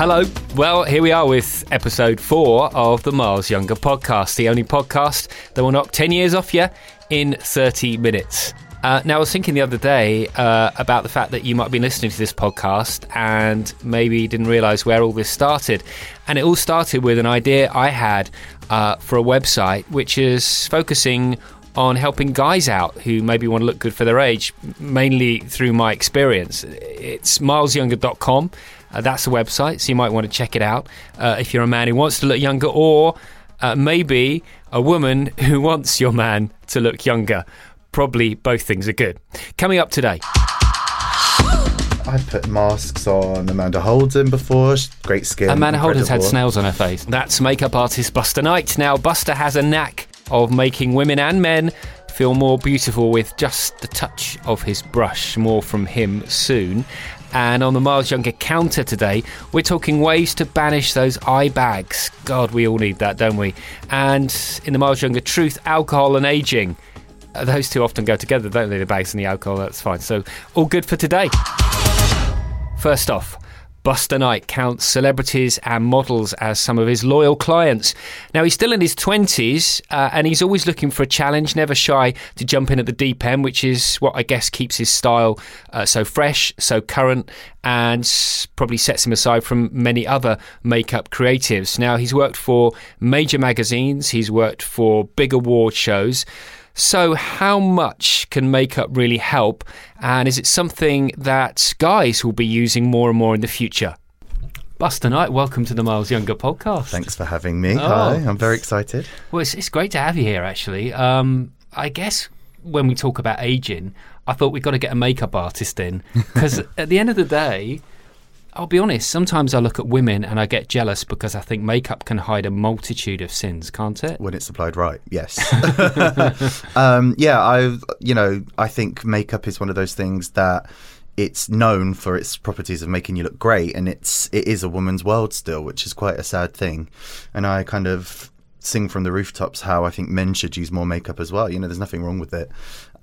Hello. Well, here we are with episode four of the Miles Younger podcast, the only podcast that will knock 10 years off you in 30 minutes. Uh, now, I was thinking the other day uh, about the fact that you might be listening to this podcast and maybe didn't realize where all this started. And it all started with an idea I had uh, for a website which is focusing on helping guys out who maybe want to look good for their age, mainly through my experience. It's milesyounger.com. Uh, that's the website, so you might want to check it out uh, if you're a man who wants to look younger, or uh, maybe a woman who wants your man to look younger. Probably both things are good. Coming up today. I put masks on Amanda Holden before. She's Great skin. Amanda Holden's had snails on her face. That's makeup artist Buster Knight. Now, Buster has a knack of making women and men feel more beautiful with just the touch of his brush. More from him soon. And on the Miles Younger counter today, we're talking ways to banish those eye bags. God, we all need that, don't we? And in the Miles Younger truth, alcohol and aging. Uh, Those two often go together, don't they? The bags and the alcohol, that's fine. So, all good for today. First off, Buster Knight counts celebrities and models as some of his loyal clients. Now, he's still in his 20s uh, and he's always looking for a challenge, never shy to jump in at the deep end, which is what I guess keeps his style uh, so fresh, so current, and probably sets him aside from many other makeup creatives. Now, he's worked for major magazines, he's worked for big award shows. So, how much can makeup really help? And is it something that guys will be using more and more in the future? Buster Knight, welcome to the Miles Younger podcast. Thanks for having me. Oh. Hi, I'm very excited. Well, it's, it's great to have you here, actually. Um, I guess when we talk about aging, I thought we've got to get a makeup artist in because at the end of the day, I'll be honest, sometimes I look at women and I get jealous because I think makeup can hide a multitude of sins, can't it? When it's applied right, yes. um, yeah, I, you know, I think makeup is one of those things that it's known for its properties of making you look great, and it's it is a woman's world still, which is quite a sad thing. And I kind of sing from the rooftops how I think men should use more makeup as well. You know, there's nothing wrong with it.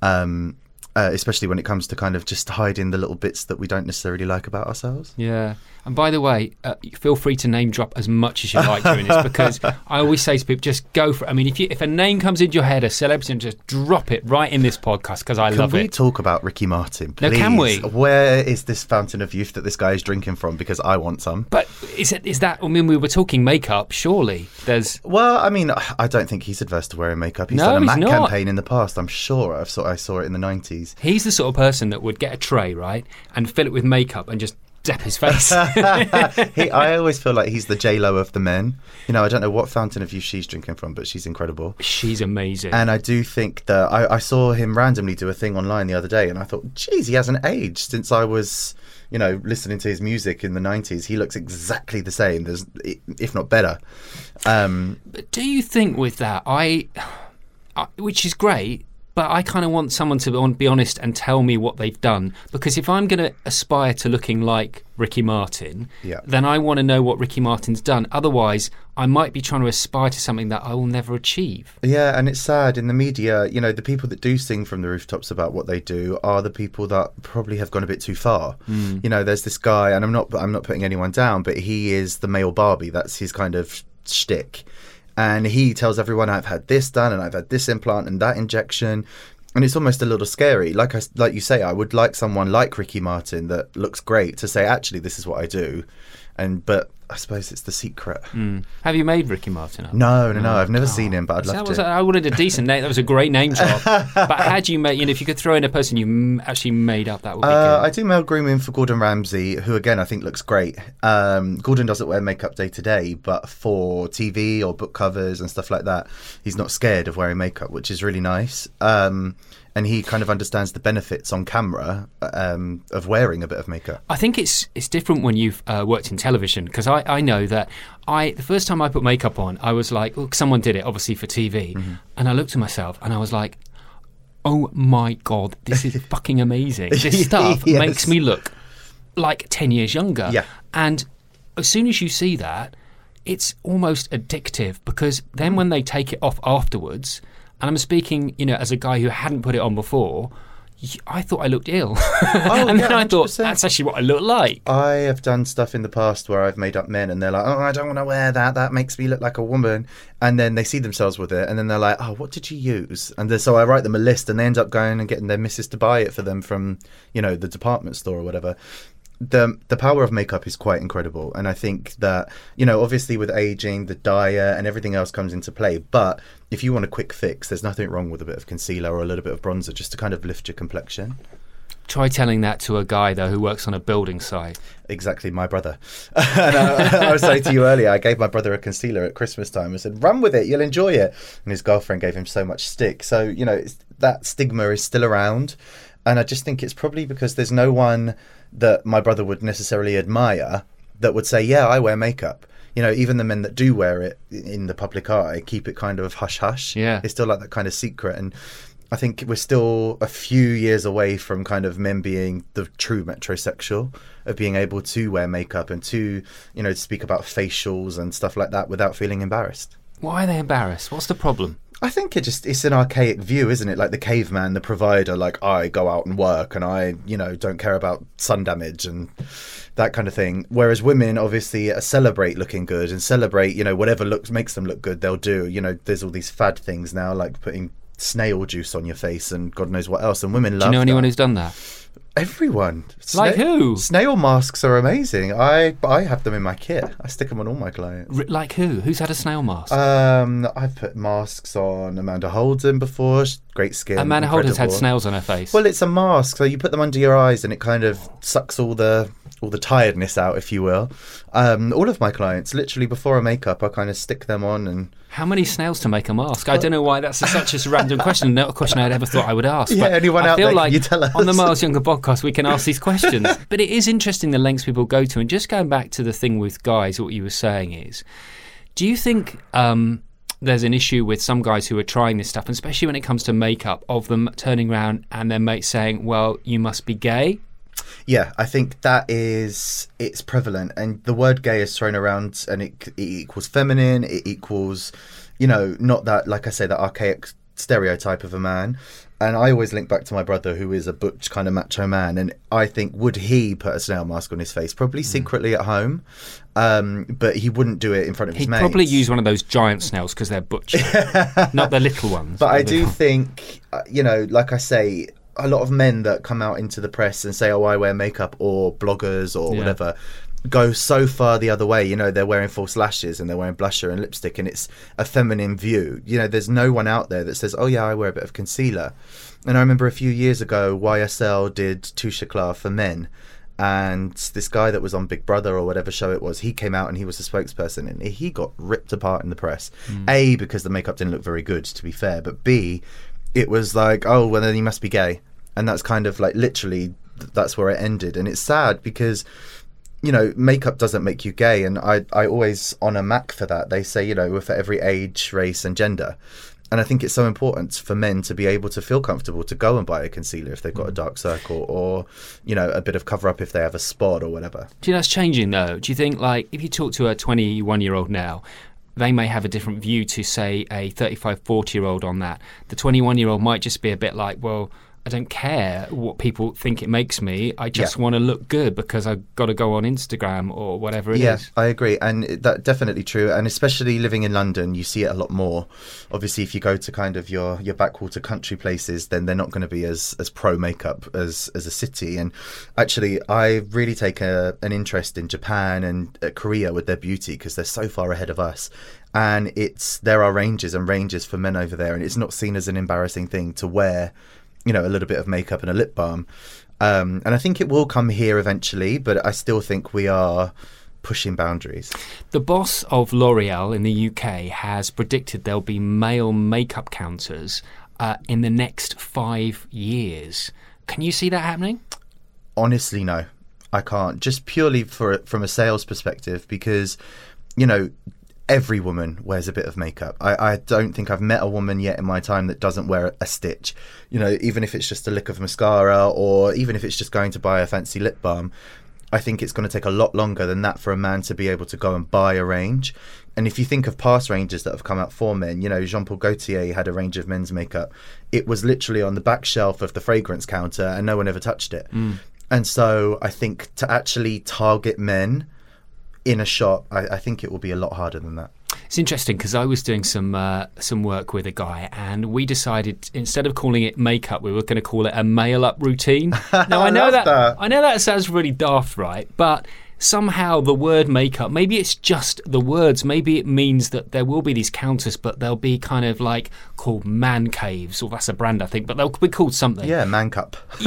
Um, uh, especially when it comes to kind of just hiding the little bits that we don't necessarily like about ourselves. Yeah. And by the way, uh, feel free to name drop as much as you like during this because I always say to people, just go for it. I mean, if you, if a name comes into your head, a celebrity, just drop it right in this podcast because I Can love it. Can we talk about Ricky Martin, No, please? can we? Where is this fountain of youth that this guy is drinking from? Because I want some. But is it is that? I mean, we were talking makeup. Surely there's. Well, I mean, I don't think he's adverse to wearing makeup. He's No, done a he's Mac not. campaign in the past. I'm sure. I've saw, I saw it in the 90s. He's the sort of person that would get a tray right and fill it with makeup and just dap his face. he, I always feel like he's the J Lo of the men. You know, I don't know what fountain of youth she's drinking from, but she's incredible. She's amazing. And I do think that I, I saw him randomly do a thing online the other day, and I thought, geez, he hasn't aged since I was, you know, listening to his music in the 90s. He looks exactly the same, There's, if not better. Um, But do you think with that, I, I which is great, but I kind of want someone to be honest and tell me what they've done because if I'm going to aspire to looking like Ricky Martin, Yeah. then I want to know what Ricky Martin's done. Otherwise, I might be trying to aspire to something that I will never achieve. Yeah, and it's sad in the media. You know, the people that do sing from the rooftops about what they do are the people that probably have gone a bit too far. Mm. You know, there's this guy, and I'm not, I'm not putting anyone down, but he is the male Barbie. That's his kind of shtick, and he tells everyone, "I've had this done, and I've had this implant and that injection." And it's almost a little scary. Like I, like you say, I would like someone like Ricky Martin that looks great to say, "Actually, this is what I do," and but I suppose it's the secret. Have you made Ricky Martin up? No, no, no. I've never seen him, but I'd love to. I wanted a decent name. That was a great name drop. but had you made, you know, if you could throw in a person you actually made up, that would be Uh, I do male grooming for Gordon Ramsay, who again I think looks great. Um, Gordon doesn't wear makeup day to day, but for TV or book covers and stuff like that, he's not scared of wearing makeup, which is really nice. Um, and he kind of understands the benefits on camera um, of wearing a bit of makeup. I think it's it's different when you've uh, worked in television because I, I know that I the first time I put makeup on, I was like, look, someone did it obviously for TV, Mm-hmm. and I looked at myself and I was like, oh my god, this is fucking amazing. This stuff Yes. makes me look like ten years younger. Yeah. and as soon as you see that, it's almost addictive because then when they take it off afterwards, and I'm speaking, you know, as a guy who hadn't put it on before, I thought I looked ill. Oh, and then I thought, 100%. that's actually what I look like. I have done stuff in the past where I've made up men and they're like, oh, I don't want to wear that. That makes me look like a woman. And then they see themselves with it and then they're like, oh, what did you use? And so I write them a list and they end up going and getting their missus to buy it for them from, you know, the department store or whatever. The, the power of makeup is quite incredible and i think that you know obviously with aging the diet and everything else comes into play but if you want a quick fix there's nothing wrong with a bit of concealer or a little bit of bronzer just to kind of lift your complexion Try telling that to a guy, though, who works on a building site. exactly my brother. and I, I was saying to you earlier, I gave my brother a concealer at Christmas time. I said, "Run with it, you'll enjoy it." And his girlfriend gave him so much stick. So you know it's, that stigma is still around, and I just think it's probably because there's no one that my brother would necessarily admire that would say, "Yeah, I wear makeup." You know, even the men that do wear it in the public eye keep it kind of hush hush. Yeah. it's still like that kind of secret and. I think we're still a few years away from kind of men being the true metrosexual of being able to wear makeup and to, you know, speak about facials and stuff like that without feeling embarrassed. Why are they embarrassed? What's the problem? I think it just it's an archaic view, isn't it? Like the caveman, the provider, like I go out and work and I, you know, don't care about sun damage and that kind of thing. Whereas women obviously celebrate looking good and celebrate, you know, whatever looks makes them look good, they'll do. You know, there's all these fad things now, like putting snail juice on your face and God knows what else. And women Do love. you know anyone that. who's done that? Everyone. Like who? Snail masks are amazing. I I have them in my kit. I stick them on all my clients. R- like who? Who's had a snail mask? Um, I've put masks on Amanda Holden before. She's Great skin. Amanda Holden's had snails on her face. Well, it's a mask, so you put them under your eyes, and it kind of sucks all the all the tiredness out, if you will. Um, all of my clients, literally before a makeup, I kind of stick them on, and How many snails to make a mask? I don't know why that's a, such a random question. Not a question I'd ever thought I would ask. Yeah, anyone I out feel there, like you tell us? on the Miles Younger podcast we can ask these questions. but it is interesting the lengths people go to. And just going back to the thing with guys, what you were saying is, do you think um, there's an issue with some guys who are trying this stuff, especially when it comes to makeup, of them turning around and their mates saying, "Well, you must be gay." yeah, I think that is it's prevalent, and the word "gay" is thrown around, and it, it equals feminine, it equals, you know, not that like I say that archaic stereotype of a man. And I always link back to my brother, who is a butch kind of macho man, and I think would he put a snail mask on his face, probably Hmm. secretly at home, um, but he wouldn't do it in front of his He'd mates. probably use one of those giant snails because they're butch, not the little ones. But I do think, uh, you know, like I say, a lot of men that come out into the press and say, "Oh, I wear makeup," or bloggers or Yeah. whatever, go so far the other way. You know, they're wearing false lashes and they're wearing blusher and lipstick, and it's a feminine view. You know, there's no one out there that says, "Oh, yeah, I wear a bit of concealer." And I remember a few years ago, YSL did Touche Eclat for men. And this guy that was on Big Brother or whatever show it was, he came out and he was the spokesperson, and he got ripped apart in the press. Mm. A because the makeup didn't look very good, to be fair, but B, it was like, oh, well then he must be gay, and that's kind of like literally that's where it ended, and it's sad because you know makeup doesn't make you gay, and I I always honour Mac for that. They say you know for every age, race, and gender. And I think it's so important for men to be able to feel comfortable to go and buy a concealer if they've got a mm. dark circle or, you know, a bit of cover up if they have a spot or whatever. Do you know that's changing though? Do you think like if you talk to a 21 year old now, they may have a different view to say a 35, 40 year old on that. The 21 year old might just be a bit like, well, I don't care what people think it makes me. I just Yeah. want to look good because I've got to go on Instagram or whatever it is. yeah, I agree, and that definitely true. And especially living in London, you see it a lot more. Obviously, if you go to kind of your your backwater country places, then they're not going to be as as pro makeup as as a city. And actually, I really take a, an interest in Japan and uh, Korea with their beauty because they're so far ahead of us. And it's there are ranges and ranges for men over there, and it's not seen as an embarrassing thing to wear you know, a little bit of makeup and a lip balm. Um, and I think it will come here eventually, but I still think we are pushing boundaries. The boss of L'Oreal in the UK has predicted there'll be male makeup counters uh, in the next five years. Can you see that happening? Honestly, no, I can't. Just purely for from a sales perspective, because you know. Every woman wears a bit of makeup. I, I don't think I've met a woman yet in my time that doesn't wear a stitch. You know, even if it's just a lick of mascara or even if it's just going to buy a fancy lip balm. I think it's going to take a lot longer than that for a man to be able to go and buy a range. And if you think of past ranges that have come out for men, you know, Jean Paul Gaultier had a range of men's makeup. It was literally on the back shelf of the fragrance counter and no one ever touched it. Mm. And so I think to actually target men in a shop, I, I think it will be a lot harder than that. It's interesting because I was doing some uh, some work with a guy, and we decided instead of calling it makeup, we were going to call it a mail up routine. Now I know that, that. I know that sounds really daft, right? But somehow the word makeup, maybe it's just the words. Maybe it means that there will be these counters, but they'll be kind of like called man caves, or that's a brand I think, but they'll be called something. Yeah, man cup.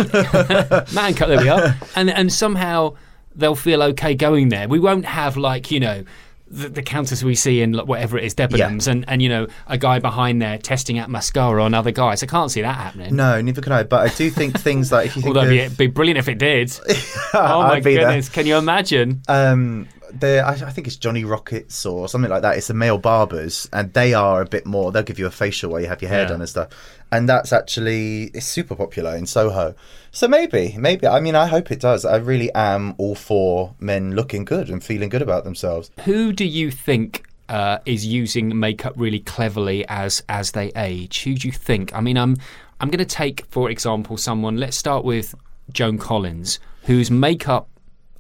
man cup, There we are. And and somehow they'll feel okay going there. We won't have like you know. The, the counters we see in like, whatever it is, Debenhams, and, and you know a guy behind there testing out mascara on other guys. I can't see that happening. No, neither can I. But I do think things like if you think Although of, it'd be, brilliant if it did. oh my I'd there. goodness! Can you imagine? um there I, I think it's Johnny Rockets or something like that. It's the male barbers and they are a bit more they'll give you a facial where you have your hair Yeah. done and stuff. And that's actually it's super popular in Soho. So maybe, maybe I mean I hope it does. I really am all for men looking good and feeling good about themselves. Who do you think uh, is using makeup really cleverly as as they age? Who do you think? I mean, I'm I'm going to take for example someone. Let's start with Joan Collins, whose makeup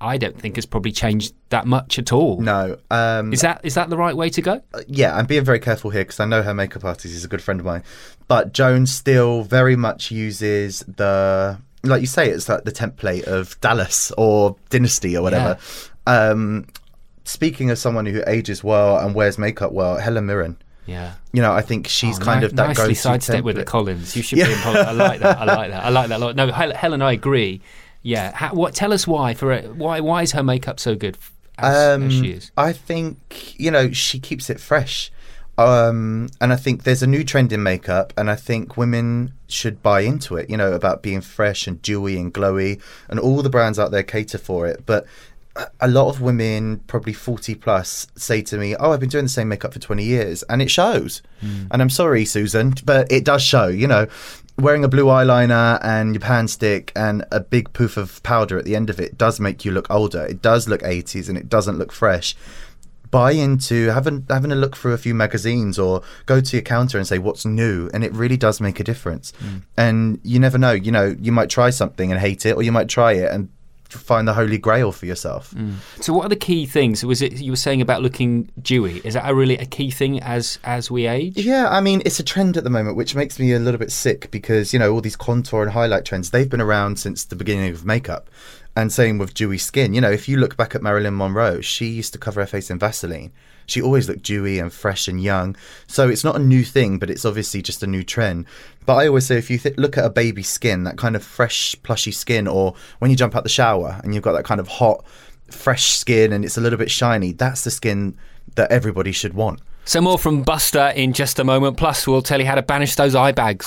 I don't think has probably changed that much at all. No. Um Is that is that the right way to go? yeah, I'm being very careful here because I know her makeup artist is a good friend of mine. But Joan still very much uses the, like you say, it's like the template of Dallas or Dynasty or whatever. Um, speaking of someone who ages well and wears makeup well, Helen Mirren. Yeah. You know, I think she's Oh, kind of that nicely sidestep with the. Collins. You should be. In poli- I like that. I like that. I like that a lot. No, Hel- Helen, I agree. Yeah. Ha- what? Tell us why. For it, why? Why is her makeup so good? As, Um, as she is. I think you know she keeps it fresh, um, and I think there's a new trend in makeup, and I think women should buy into it. You know about being fresh and dewy and glowy, and all the brands out there cater for it. But a- lot of women, probably 40 plus, say to me, Oh, I've been doing the same makeup for 20 years. And it shows. Hmm. And I'm sorry, Susan, but it does show. You know, wearing a blue eyeliner and your pan stick and a big poof of powder at the end of it does make you look older. It does look 80s and it doesn't look fresh. Buy into having having a look through a few magazines or go to your counter and say what's new and it really does make a difference. Hmm. And you never know, you know, you might try something and hate it or you might try it and find the holy grail for yourself. Mm. So, what are the key things? Was it you were saying about looking dewy? Is that a really a key thing as as we age? Yeah, I mean, it's a trend at the moment, which makes me a little bit sick because, you know, all these contour and highlight trends, they've been around since the beginning of makeup. And same with dewy skin. You know, if you look back at Marilyn Monroe, she used to cover her face in Vaseline. She always looked dewy and fresh and young. So it's not a new thing, but it's obviously just a new trend. But I always say if you th- look at a baby's skin, that kind of fresh, plushy skin, or when you jump out the shower and you've got that kind of hot, fresh skin and it's a little bit shiny, that's the skin that everybody should want. So, more from Buster in just a moment. Plus, we'll tell you how to banish those eye bags.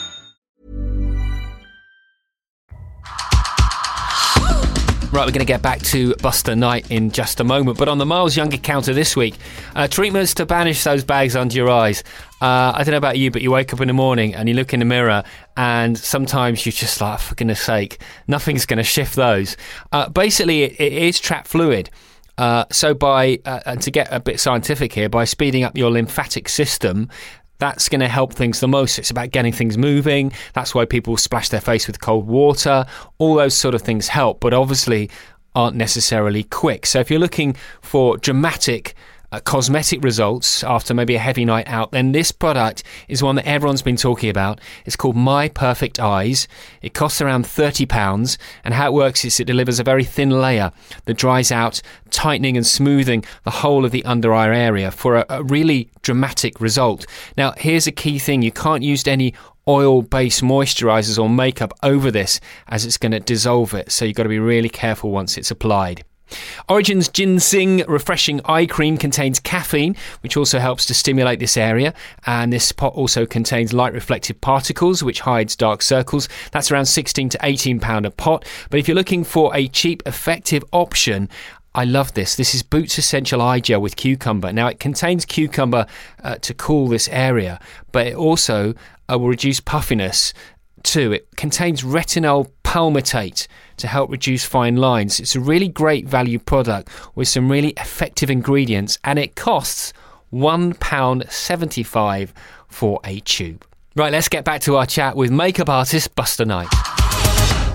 Right, we're going to get back to Buster Knight in just a moment. But on the Miles Younger counter this week, uh, treatments to banish those bags under your eyes. Uh, I don't know about you, but you wake up in the morning and you look in the mirror, and sometimes you're just like, for goodness sake, nothing's going to shift those. Uh, basically, it, it is trap fluid. Uh, so, by uh, and to get a bit scientific here, by speeding up your lymphatic system, that's going to help things the most. It's about getting things moving. That's why people splash their face with cold water. All those sort of things help, but obviously aren't necessarily quick. So if you're looking for dramatic uh, cosmetic results after maybe a heavy night out, then this product is one that everyone's been talking about. It's called My Perfect Eyes. It costs around £30, and how it works is it delivers a very thin layer that dries out, tightening and smoothing the whole of the under eye area for a, a really dramatic result. Now, here's a key thing you can't use any oil based moisturizers or makeup over this as it's going to dissolve it, so you've got to be really careful once it's applied. Origins Ginzing refreshing eye cream contains caffeine, which also helps to stimulate this area. And this pot also contains light reflective particles, which hides dark circles. That's around 16 to 18 pound a pot. But if you're looking for a cheap, effective option, I love this. This is Boots Essential Eye Gel with cucumber. Now, it contains cucumber uh, to cool this area, but it also uh, will reduce puffiness too. It contains retinol palmitate to help reduce fine lines. It's a really great value product with some really effective ingredients, and it costs £1.75 for a tube. Right, let's get back to our chat with makeup artist Buster Knight.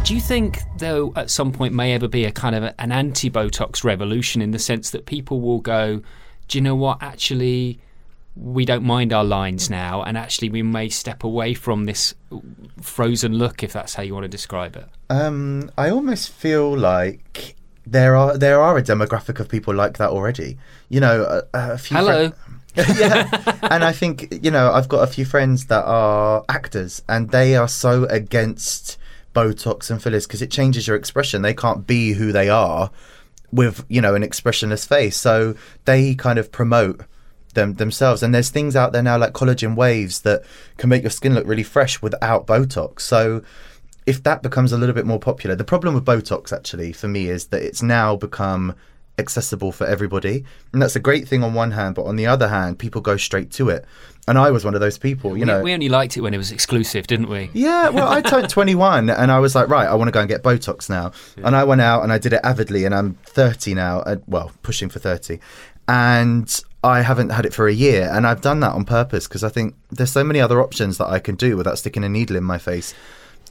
Do you think, though, at some point may ever be a kind of an anti Botox revolution in the sense that people will go, do you know what, actually, we don't mind our lines now, and actually we may step away from this frozen look, if that's how you want to describe it. Um, I almost feel like there are there are a demographic of people like that already. You know, a, a few. Hello. yeah, and I think you know I've got a few friends that are actors, and they are so against Botox and fillers because it changes your expression. They can't be who they are with you know an expressionless face, so they kind of promote them themselves. And there's things out there now like collagen waves that can make your skin look really fresh without Botox. So if that becomes a little bit more popular, the problem with Botox actually for me is that it's now become accessible for everybody. And that's a great thing on one hand, but on the other hand, people go straight to it. And I was one of those people, you we, know. we only liked it when it was exclusive, didn't we? Yeah, well, I turned 21 and I was like, right, I want to go and get Botox now. And I went out and I did it avidly, and I'm 30 now, uh, well, pushing for 30. And I haven't had it for a year, and I've done that on purpose because I think there's so many other options that I can do without sticking a needle in my face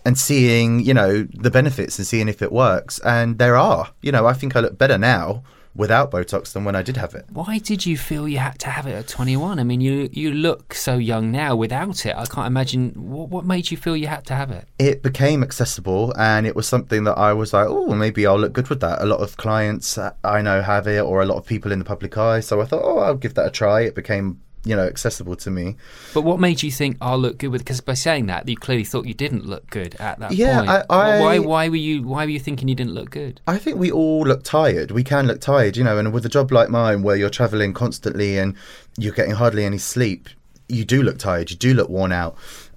and seeing, you know, the benefits and seeing if it works. And there are, you know, I think I look better now without Botox than when I did have it. Why did you feel you had to have it at 21? I mean, you you look so young now without it. I can't imagine what, what made you feel you had to have it. It became accessible, and it was something that I was like, oh, maybe I'll look good with that. A lot of clients uh, I know have it, or a lot of people in the public eye. So I thought, oh, I'll give that a try. It became you know accessible to me. But what made you think I'll look good with? Because by saying that, you clearly thought you didn't look good at that Yeah, point. I- I- why why were you why were you thinking you didn't look good? I think we all look tired. We can look tired, you know, and with a job like mine where you're traveling constantly and you're getting hardly any sleep, you do look tired. You do look worn out.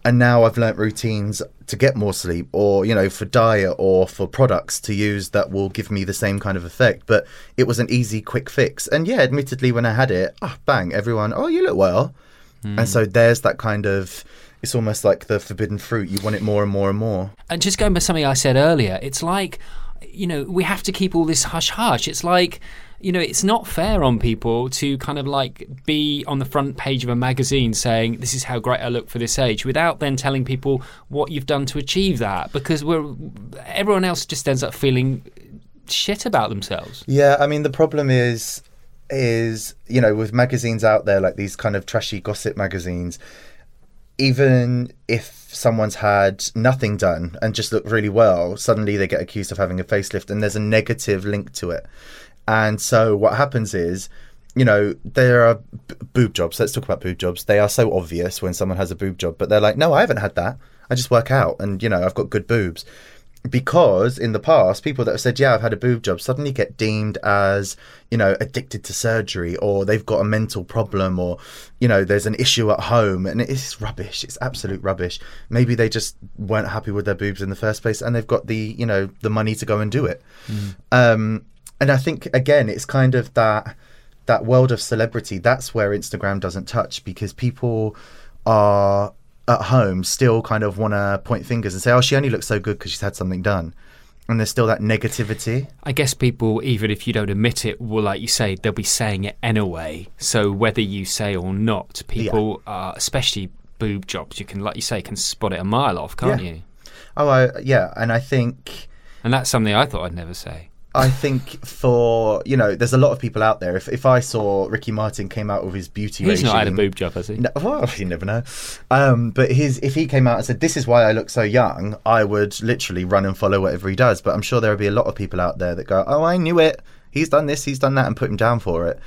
And now I've learnt routines to get more sleep or, you know, for diet or for products to use that will give me the same kind of effect. But it was an easy, quick fix. And yeah, admittedly, when I had it, ah, bang, everyone, oh, you look well. And so there's that kind of, it's almost like the forbidden fruit. You want it more and more and more. And just going by something I said earlier, it's like, you know, we have to keep all this hush hush. It's like, you know, it's not fair on people to kind of like be on the front page of a magazine saying, this is how great I look for this age, without then telling people what you've done to achieve that. Because we're, everyone else just ends up feeling shit about themselves. Yeah, I mean the problem is is you know with magazines out there like these kind of trashy gossip magazines even if someone's had nothing done and just look really well suddenly they get accused of having a facelift and there's a negative link to it and so what happens is you know there are b- boob jobs. Let's talk about boob jobs. They are so obvious when someone has a boob job but they're like no i haven't had that. I just work out and you know i've got good boobs. Because in the past people that have said yeah i've had a boob job suddenly get deemed as you know addicted to surgery or they've got a mental problem or you know there's an issue at home and it's rubbish. It's absolute rubbish. Maybe they just weren't happy with their boobs in the first place and they've got the you know the money to go and do it. Um and i think again it's kind of that that world of celebrity that's where instagram doesn't touch because people are at home still kind of want to point fingers and say oh she only looks so good because she's had something done and there's still that negativity I guess people, even if you don't admit it, will, like you say, they'll be saying it anyway. So whether you say or not, people, are especially boob jobs, you can, like you say, can spot it a mile off, can't Yeah. you? oh I, yeah and i think And that's something I thought I'd never say. I think for you know, there's a lot of people out there. If if I saw Ricky Martin came out with his beauty He's regime, not had a boob job, has he? No, well, you never know. Um, but his if he came out and said, "This is why I look so young," I would literally run and follow whatever he does. But I'm sure there will be a lot of people out there that go, "Oh, I knew it. He's done this. He's done that," and put him down for it.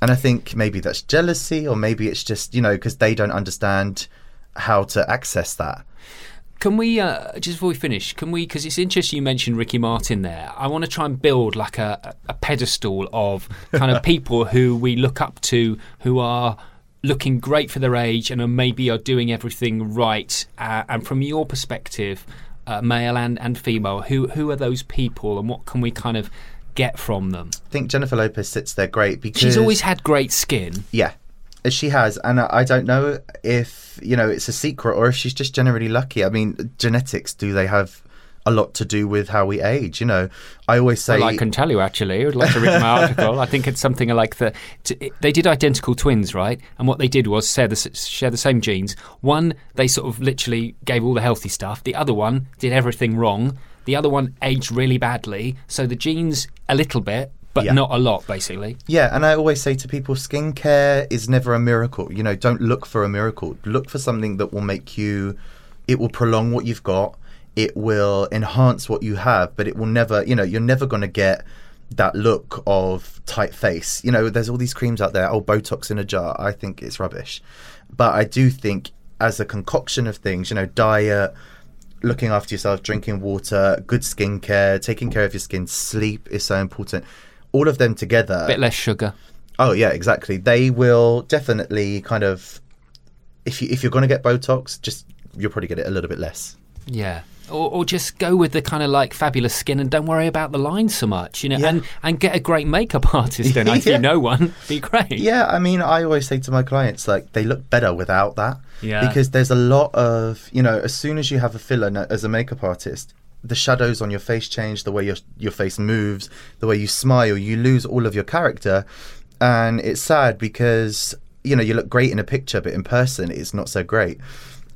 And I think maybe that's jealousy, or maybe it's just you know because they don't understand how to access that. Can we uh, just before we finish? Can we? Because it's interesting you mentioned Ricky Martin there. I want to try and build like a, a pedestal of kind of people who we look up to, who are looking great for their age and are maybe are doing everything right. Uh, and from your perspective, uh, male and, and female, who who are those people, and what can we kind of get from them? I think Jennifer Lopez sits there great because She's always had great skin. Yeah, she has, and I I don't know if you know it's a secret or if she's just generally lucky. I mean, genetics do they have a lot to do with how we age? You know, I always say Well, I can tell you actually. I would like to read my article. I think it's something like the. t- They did identical twins, right? And what they did was share the, share the same genes. One, they sort of literally gave all the healthy stuff. The other one did everything wrong. The other one aged really badly. So the genes a little bit, but Yeah. not a lot, basically. Yeah, and I always say to people, skincare is never a miracle. You know, don't look for a miracle. Look for something that will make you, it will prolong what you've got, it will enhance what you have, but it will never, you know, you're never going to get that look of tight face. You know, there's all these creams out there, oh, Botox in a jar. I think it's rubbish. But I do think as a concoction of things, you know, diet, looking after yourself, drinking water, good skincare, taking care of your skin, sleep is so important. All of them together. bit less sugar. Oh yeah, exactly. They will definitely kind of if you if you're going to get Botox, just you'll probably get it a little bit less. Yeah. Or, or just go with the kind of like fabulous skin and don't worry about the lines so much, you know, Yeah. and, and get a great makeup artist in. If Yeah. you know one, be great. Yeah, I mean, I always say to my clients like they look better without that. Yeah. Because there's a lot of you know, as soon as you have a filler as a makeup artist, the shadows on your face change, the way your your face moves, the way you smile, you lose all of your character, and it's sad because you know you look great in a picture, but in person it's not so great.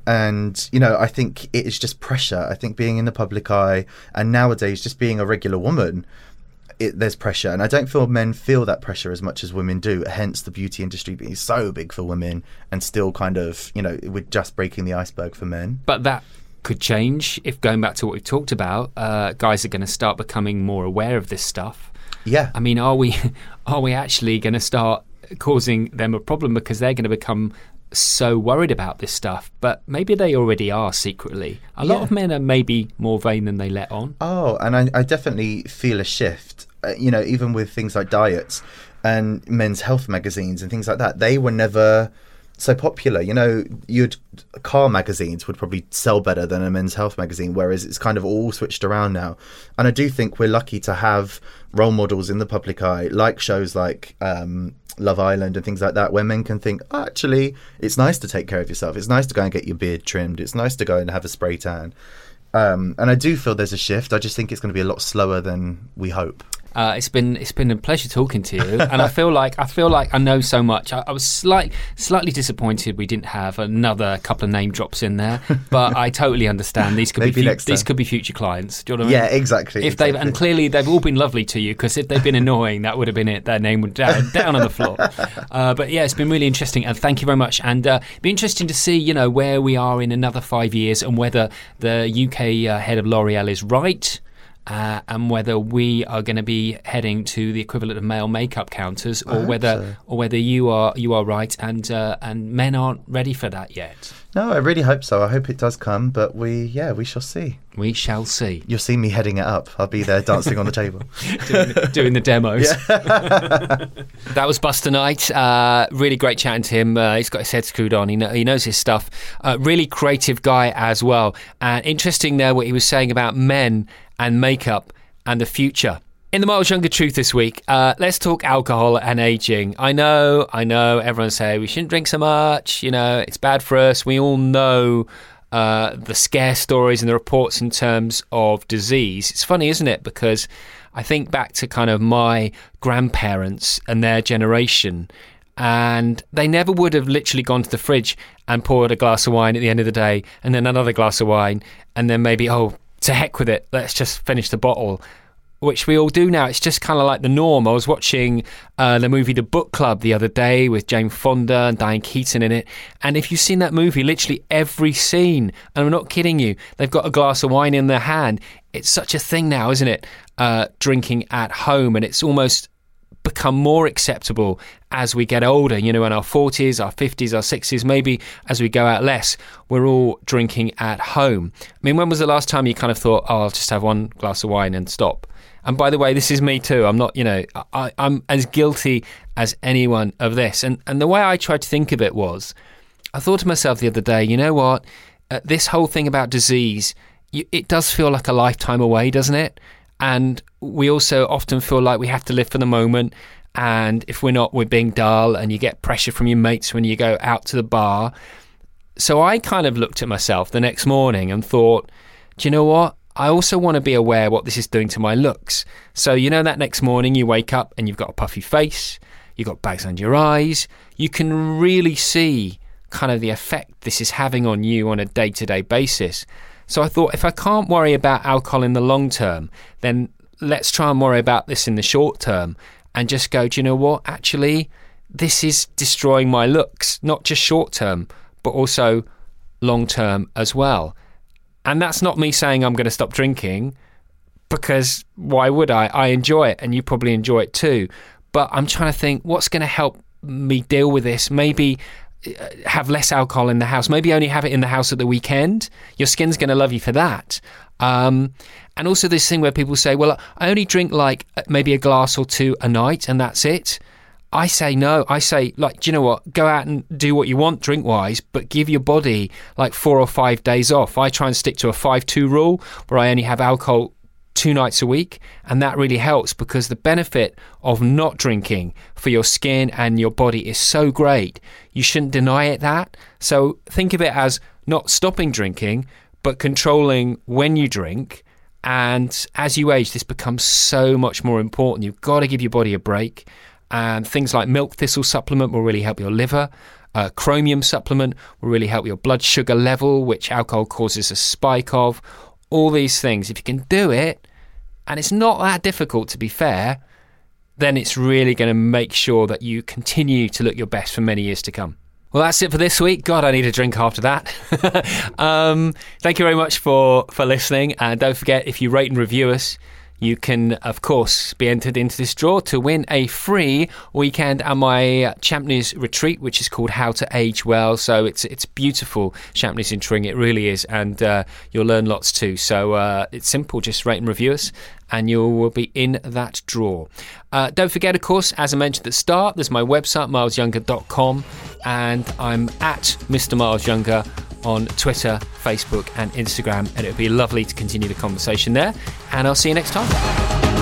And you know, I think it is just pressure. I think being in the public eye, and nowadays just being a regular woman, it, there's pressure, and I don't feel men feel that pressure as much as women do. Hence, the beauty industry being so big for women, and still kind of, you know, we're just breaking the iceberg for men. But that could change if going back to what we've talked about, uh, guys are going to start becoming more aware of this stuff. Yeah, I mean, are we are we actually going to start causing them a problem because they're going to become so worried about this stuff? But maybe they already are secretly. A lot Yeah. of men are maybe more vain than they let on. Oh, and I, I definitely feel a shift. Uh, you know, even with things like diets and men's health magazines and things like that, they were never so popular. You know, you'd car magazines would probably sell better than a men's health magazine, whereas it's kind of all switched around now. And I do think we're lucky to have role models in the public eye, like shows like um, Love Island and things like that, where men can think, oh, actually, it's nice to take care of yourself. It's nice to go and get your beard trimmed. It's nice to go and have a spray tan. Um, and I do feel there's a shift. I just think it's going to be a lot slower than we hope. Uh, it's been it's been a pleasure talking to you, and I feel like I feel like I know so much. I, I was slight, slightly disappointed we didn't have another couple of name drops in there, but I totally understand these could be fu- these could be future clients. Do you know what I Yeah, exactly. If they've and clearly they've all been lovely to you because if they've been annoying, that would have been it. Their name would down, down on the floor. Uh, but yeah, it's been really interesting, and thank you very much. And uh, be interesting to see, you know, where we are in another five years and whether the UK uh, head of L'Oreal is right. Uh, and whether we are going to be heading to the equivalent of male makeup counters, or hope whether, so. or whether you are you are right, and uh, and men aren't ready for that yet. No, I really hope so. I hope it does come, but we, yeah, we shall see. We shall see. You'll see me heading it up. I'll be there dancing on the table. doing, doing the demos. that was Buster Knight. Uh, really great chatting to him. Uh, he's got his head screwed on. He, know, he knows his stuff. Uh, really creative guy as well. And interesting there what he was saying about men and makeup and the future. In the Miles Younger Truth this week, uh, let's talk alcohol and aging. I know, I know, everyone say we shouldn't drink so much. You know, it's bad for us. We all know uh, the scare stories and the reports in terms of disease. It's funny, isn't it? Because I think back to kind of my grandparents and their generation, and they never would have literally gone to the fridge and poured a glass of wine at the end of the day, and then another glass of wine, and then maybe, oh, to heck with it, let's just finish the bottle. Which we all do now. It's just kind of like the norm. I was watching uh, the movie The Book Club the other day with Jane Fonda and Diane Keaton in it. And if you've seen that movie, literally every scene, and I'm not kidding you, they've got a glass of wine in their hand. It's such a thing now, isn't it? Uh, drinking at home, and it's almost become more acceptable as we get older, you know, in our 40s, our 50s, our 60s, maybe as we go out less, we're all drinking at home. I mean, when was the last time you kind of thought, oh, I'll just have one glass of wine and stop? And by the way, this is me too. I'm not, you know, I, am as guilty as anyone of this. And, and the way I tried to think of it was, I thought to myself the other day, you know what? Uh, this whole thing about disease, you, it does feel like a lifetime away, doesn't it? And we also often feel like we have to live for the moment. And if we're not, we're being dull, and you get pressure from your mates when you go out to the bar. So I kind of looked at myself the next morning and thought, do you know what? I also want to be aware what this is doing to my looks. So, you know, that next morning you wake up and you've got a puffy face, you've got bags under your eyes, you can really see kind of the effect this is having on you on a day to day basis. So I thought if I can't worry about alcohol in the long term, then let's try and worry about this in the short term and just go, do you know what? Actually, this is destroying my looks, not just short term, but also long term as well. And that's not me saying I'm going to stop drinking because why would I? I enjoy it and you probably enjoy it too. But I'm trying to think what's going to help me deal with this. Maybe have less alcohol in the house. Maybe only have it in the house at the weekend. Your skin's going to love you for that. Um, and also this thing where people say, "Well, I only drink like uh, maybe a glass or two a night, and that's it." I say no. I say like, do you know what? Go out and do what you want drink wise, but give your body like four or five days off. I try and stick to a five-two rule where I only have alcohol two nights a week. And that really helps because the benefit of not drinking for your skin and your body is so great. You shouldn't deny it that. So think of it as not stopping drinking, but controlling when you drink. And as you age, this becomes so much more important. You've got to give your body a break. And things like milk thistle supplement will really help your liver. Uh, chromium supplement will really help your blood sugar level, which alcohol causes a spike of all these things. If you can do it, and it's not that difficult to be fair, then it's really going to make sure that you continue to look your best for many years to come. Well, that's it for this week. God, I need a drink after that. um, thank you very much for, for listening. And don't forget, if you rate and review us, you can, of course, be entered into this draw to win a free weekend at my Champneys retreat, which is called How to Age Well. So it's it's beautiful, Champneys in Tring. It really is, and uh, you'll learn lots too. So uh, it's simple. Just rate and review us, and you will be in that draw. Uh, don't forget, of course, as I mentioned at the start, there's my website, milesyounger.com, and I'm at Mr. Miles Younger on Twitter, Facebook, and Instagram. And it would be lovely to continue the conversation there. And I'll see you next time.